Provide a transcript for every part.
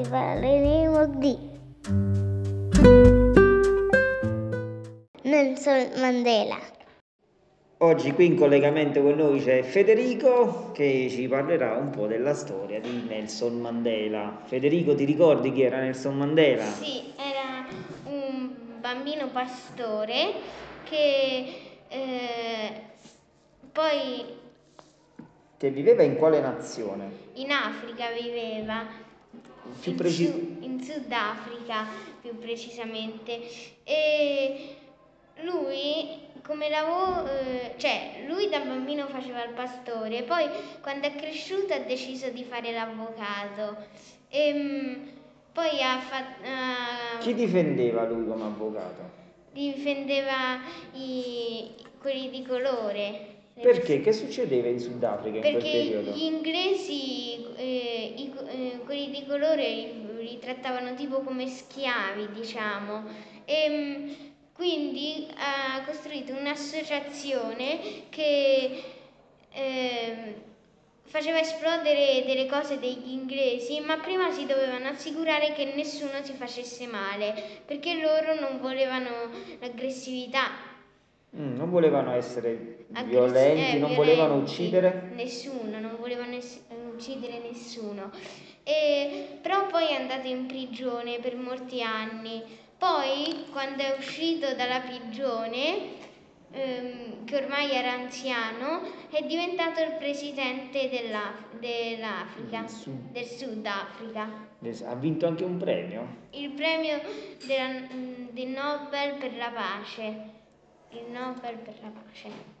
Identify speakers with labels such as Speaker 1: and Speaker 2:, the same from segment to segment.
Speaker 1: Oggi parleremo di Nelson Mandela.
Speaker 2: Oggi qui in collegamento con noi c'è Federico che ci parlerà un po' della storia di Nelson Mandela. Federico, ti ricordi chi era Nelson Mandela?
Speaker 3: Sì, era un bambino pastore che eh, poi
Speaker 2: Che viveva in quale nazione?
Speaker 3: in Africa viveva,
Speaker 2: Più
Speaker 3: in,
Speaker 2: preciso.
Speaker 3: In Sudafrica più precisamente. E lui come lavoro, eh, cioè lui da bambino faceva il pastore, poi quando è cresciuto ha deciso di fare l'avvocato. Ehm, poi ha fatto...
Speaker 2: Chi difendeva lui come avvocato?
Speaker 3: difendeva i, quelli di colore.
Speaker 2: Perché? Che succedeva in Sudafrica in quel
Speaker 3: Perché
Speaker 2: periodo?
Speaker 3: gli inglesi, eh, quelli di colore, li, trattavano tipo come schiavi, diciamo. E mm, quindi ha costruito un'associazione che ehm, faceva esplodere delle cose degli inglesi, ma prima si dovevano assicurare che nessuno si facesse male, perché loro non volevano l'aggressività.
Speaker 2: Mm, non volevano essere
Speaker 3: Aggressi-
Speaker 2: violenti,
Speaker 3: eh,
Speaker 2: non volevano uccidere?
Speaker 3: Nessuno, non volevano ess- uccidere nessuno. E- però poi è andato in prigione per molti anni. Poi, quando è uscito dalla prigione, ehm, che ormai era anziano, è diventato il presidente dell'Af- dell'Africa,
Speaker 2: Del Sud.
Speaker 3: del Sudafrica.
Speaker 2: Ha vinto anche un premio?
Speaker 3: Il premio della- del Nobel per la pace. Il Nobel per la pace.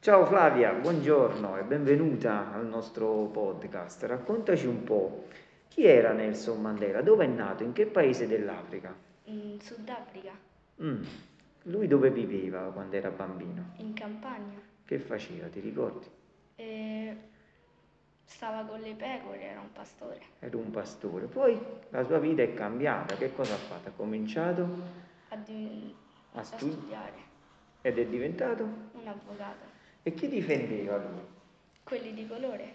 Speaker 2: Ciao Flavia, buongiorno e benvenuta al nostro podcast. Raccontaci un po' chi era Nelson Mandela, dove è nato, in che paese dell'Africa?
Speaker 4: In Sudafrica,
Speaker 2: Mm, Lui dove viveva quando era bambino?
Speaker 4: in campagna.
Speaker 2: Che faceva, ti ricordi?
Speaker 4: E stava con le pecore, era un pastore.
Speaker 2: Era un pastore. Poi la sua vita è cambiata. Che cosa ha fatto? Ha cominciato
Speaker 4: A, di-
Speaker 2: a
Speaker 4: a
Speaker 2: studiare, ed è diventato?
Speaker 4: un avvocato.
Speaker 2: E chi difendeva lui?
Speaker 4: Quelli di colore?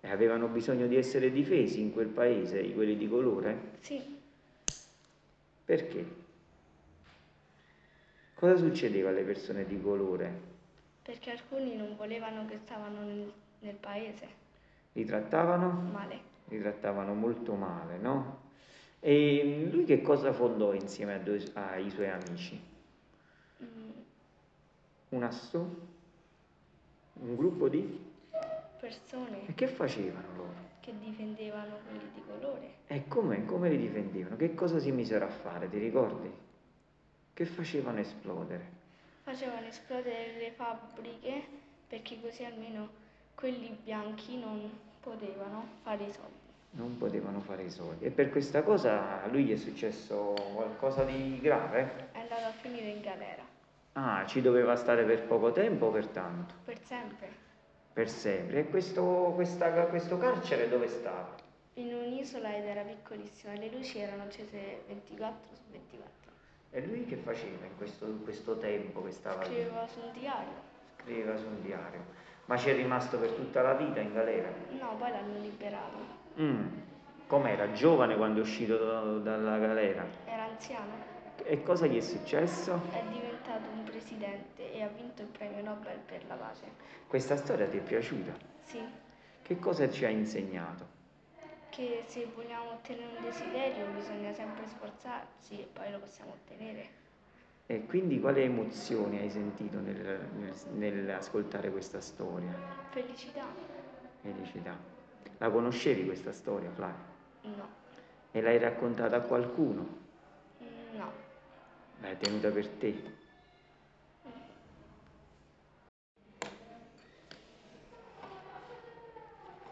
Speaker 2: E avevano bisogno di essere difesi in quel paese, quelli di colore?
Speaker 4: Sì,
Speaker 2: Perché? Cosa succedeva alle persone di colore?
Speaker 4: perché alcuni non volevano che stavano nel, nel paese.
Speaker 2: Li trattavano?
Speaker 4: Male.
Speaker 2: Li trattavano molto male, no? E lui che cosa fondò insieme due- ai suoi amici?
Speaker 4: Mm,
Speaker 2: Un asso? Un gruppo di?
Speaker 4: persone
Speaker 2: E che facevano loro?
Speaker 4: che difendevano quelli di colore.
Speaker 2: E come, come li difendevano? Che cosa si misero a fare, ti ricordi? Che facevano esplodere?
Speaker 4: Facevano esplodere le fabbriche perché così almeno quelli bianchi non potevano fare i soldi.
Speaker 2: Non potevano fare i soldi. E per questa cosa a lui gli è successo qualcosa di grave?
Speaker 4: È andato a finire in galera,
Speaker 2: Ah, ci doveva stare per poco tempo o per tanto?
Speaker 4: per sempre.
Speaker 2: Per sempre. E questo, questa- questo carcere dove stava?
Speaker 4: in un'isola ed era piccolissima le luci erano accese 24 su 24.
Speaker 2: E lui che faceva in questo, in questo tempo che stava lì?
Speaker 4: Scriveva su un diario.
Speaker 2: Scriveva su un diario. Ma ci è rimasto per tutta la vita in galera?
Speaker 4: No, poi l'hanno liberato.
Speaker 2: Mm. Com'era? Giovane quando è uscito da- dalla galera?
Speaker 4: Era anziano,
Speaker 2: E cosa gli è successo?
Speaker 4: è diventato un presidente e ha vinto il premio Nobel per la pace.
Speaker 2: Questa storia ti è piaciuta?
Speaker 4: Sì,
Speaker 2: Che cosa ci ha insegnato?
Speaker 4: che se vogliamo ottenere un desiderio bisogna sempre sforzarsi e poi lo possiamo ottenere.
Speaker 2: E quindi quali emozioni hai sentito nel- nel- nell'ascoltare questa storia?
Speaker 4: Felicità?
Speaker 2: Felicità. La conoscevi questa storia, Flavia?
Speaker 4: No,
Speaker 2: E l'hai raccontata a qualcuno?
Speaker 4: No.
Speaker 2: L'hai tenuta per te?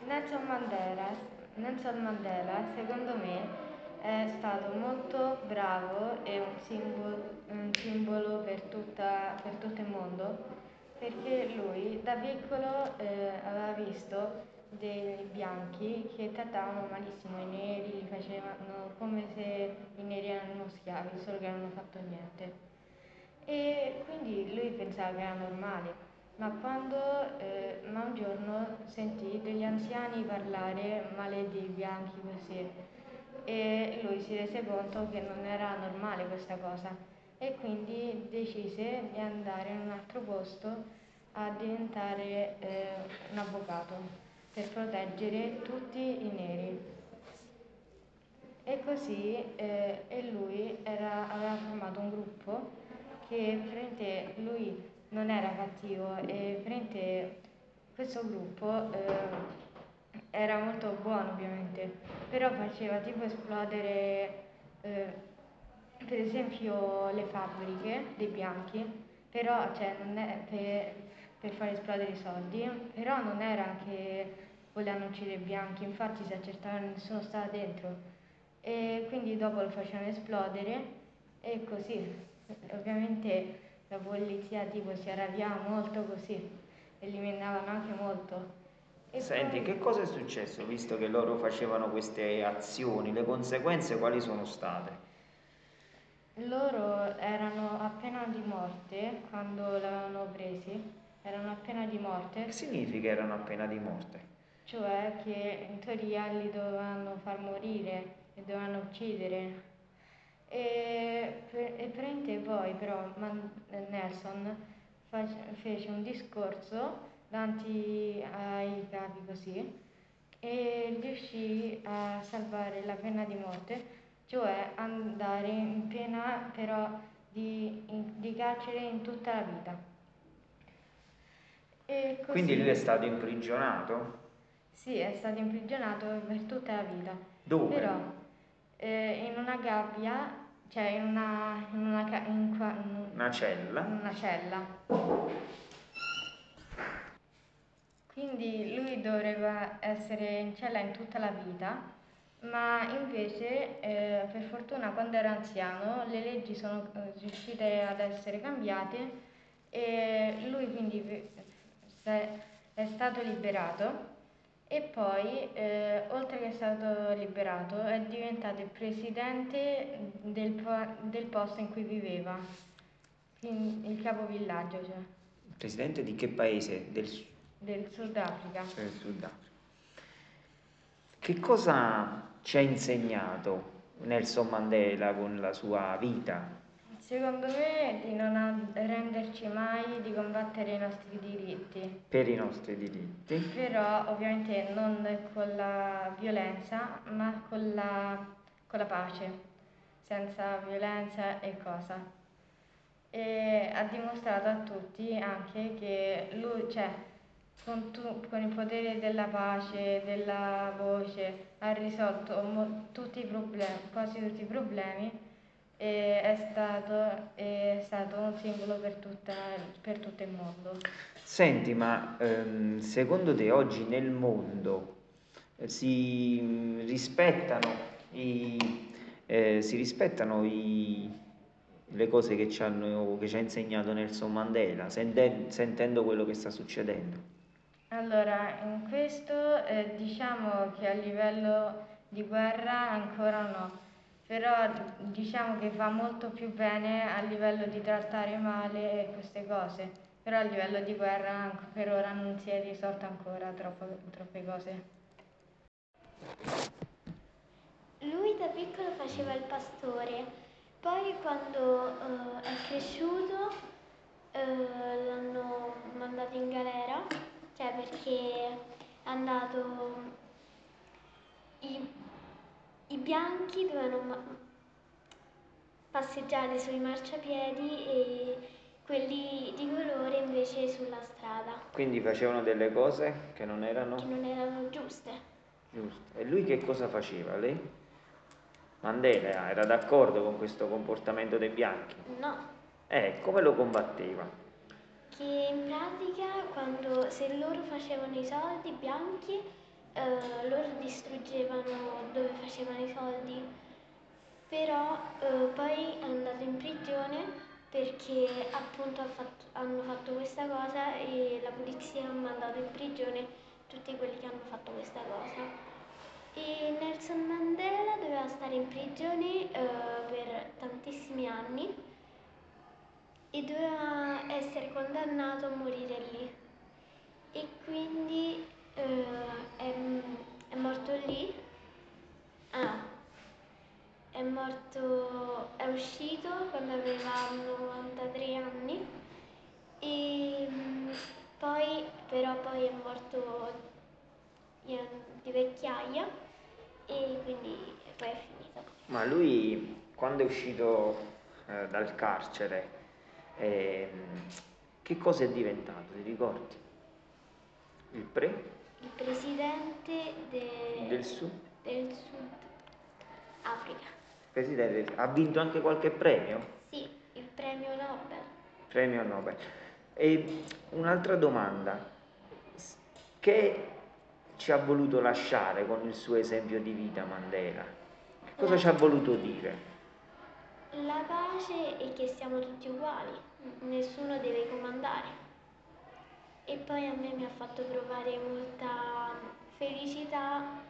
Speaker 5: Nelson Mandela, Nelson Mandela, secondo me, è stato molto bravo e un simbolo, un simbolo per, tutta- per tutto il mondo perché lui da piccolo eh, aveva visto dei bianchi che trattavano malissimo i neri, li facevano come se i neri erano schiavi, solo che non hanno fatto niente. E quindi lui pensava che era normale, ma quando eh, ma un giorno sentì degli anziani parlare male dei bianchi così e lui si rese conto che non era normale questa cosa e quindi decise di andare in un altro posto a diventare eh, un avvocato per proteggere tutti i neri. E così eh, e lui era, aveva formato un gruppo che frente lui non era cattivo e frente questo gruppo eh, era molto buono ovviamente, però faceva tipo esplodere eh, per esempio le fabbriche dei bianchi, però cioè, non è per, per far esplodere i soldi, però non era che volevano uccidere i bianchi, infatti si accertavano nessuno stava dentro e quindi dopo lo facevano esplodere e così. Ovviamente la polizia tipo si arrabbiava molto così, eliminavano anche molto.
Speaker 2: E Senti, poi... che cosa è successo visto che loro facevano queste azioni? Le conseguenze quali sono state?
Speaker 5: Loro erano appena di morte quando l'avevano presi, erano appena di morte.
Speaker 2: Che significa erano appena di morte?
Speaker 5: Cioè che in teoria li dovevano far morire e dovevano uccidere. E, e prende poi però Nelson fece un discorso davanti ai capi così e riuscì a salvare la pena di morte, cioè andare in pena però di, di carcere in tutta la vita.
Speaker 2: Quindi lui è stato imprigionato?
Speaker 5: Sì, è stato imprigionato per tutta la vita.
Speaker 2: Dove?
Speaker 5: Però eh, in una gabbia, cioè in una, in una, in qua, in
Speaker 2: una cella.
Speaker 5: In una cella. Quindi lui dovrebbe essere in cella in tutta la vita, ma invece eh, per fortuna quando era anziano le leggi sono eh, riuscite ad essere cambiate e lui quindi è stato liberato e poi, eh, oltre che è stato liberato, è diventato il presidente del, del posto in cui viveva, il capovillaggio. Cioè.
Speaker 2: Presidente di che paese?
Speaker 5: Del, del Sudafrica.
Speaker 2: Del Sudafrica. Che cosa ci ha insegnato Nelson Mandela con la sua vita?
Speaker 5: Secondo me di non arrenderci mai, di combattere i nostri diritti.
Speaker 2: Per i nostri diritti.
Speaker 5: Però ovviamente non con la violenza, ma con la, con la pace, senza violenza e cosa. E ha dimostrato a tutti anche che lui, cioè, con, tu, con il potere della pace, della voce, ha risolto mo- tutti i problemi, quasi tutti i problemi è stato, è stato un simbolo per, tutta, per, tutto il mondo.
Speaker 2: Senti, ma ehm, secondo te oggi nel mondo eh, si mm, rispettano, i, eh, si rispettano i, le cose che ci, hanno, che ci, ha insegnato Nelson Mandela, sente, sentendo quello che sta succedendo?
Speaker 5: Allora, in questo eh, diciamo che a livello di guerra ancora no però diciamo che fa molto più bene a livello di trattare male queste cose, però a livello di guerra per ora non si è risolto ancora troppo, troppe cose.
Speaker 6: Lui da piccolo faceva il pastore, poi quando uh, è cresciuto uh, l'hanno mandato in galera, cioè perché è andato... I, i bianchi dovevano passeggiare sui marciapiedi e quelli di colore invece sulla strada.
Speaker 2: Quindi facevano delle cose che non erano?
Speaker 6: Che non erano giuste.
Speaker 2: Giusto. E lui che cosa faceva? Lei? Mandela era d'accordo con questo comportamento dei bianchi?
Speaker 6: No.
Speaker 2: Eh, come lo combatteva?
Speaker 6: Che in pratica quando se loro facevano i soldi bianchi eh, loro distruggevano dove facevano i soldi, però eh, poi è andato in prigione perché appunto ha fatto, hanno fatto questa cosa e la polizia ha mandato in prigione tutti quelli che hanno fatto questa cosa. E Nelson Mandela doveva stare in prigione eh, per tantissimi anni e doveva essere condannato a morire lì. E quindi uh, è, è, morto lì. Ah, aveva 93 anni e mm, poi però poi è morto di vecchiaia e quindi poi è finita.
Speaker 2: Ma lui quando è uscito eh, dal carcere, ehm, che cosa è diventato, ti ricordi? Il pre
Speaker 6: Il presidente de-
Speaker 2: del Sud?
Speaker 6: del Sud Africa.
Speaker 2: Presidente, ha vinto anche qualche premio?
Speaker 6: Sì, il premio Nobel.
Speaker 2: Premio Nobel. E un'altra domanda, che ci ha voluto lasciare con il suo esempio di vita Mandela? Che cosa ci ha voluto dire?
Speaker 6: La pace è che siamo tutti uguali, nessuno deve comandare. E poi a me mi ha fatto provare molta felicità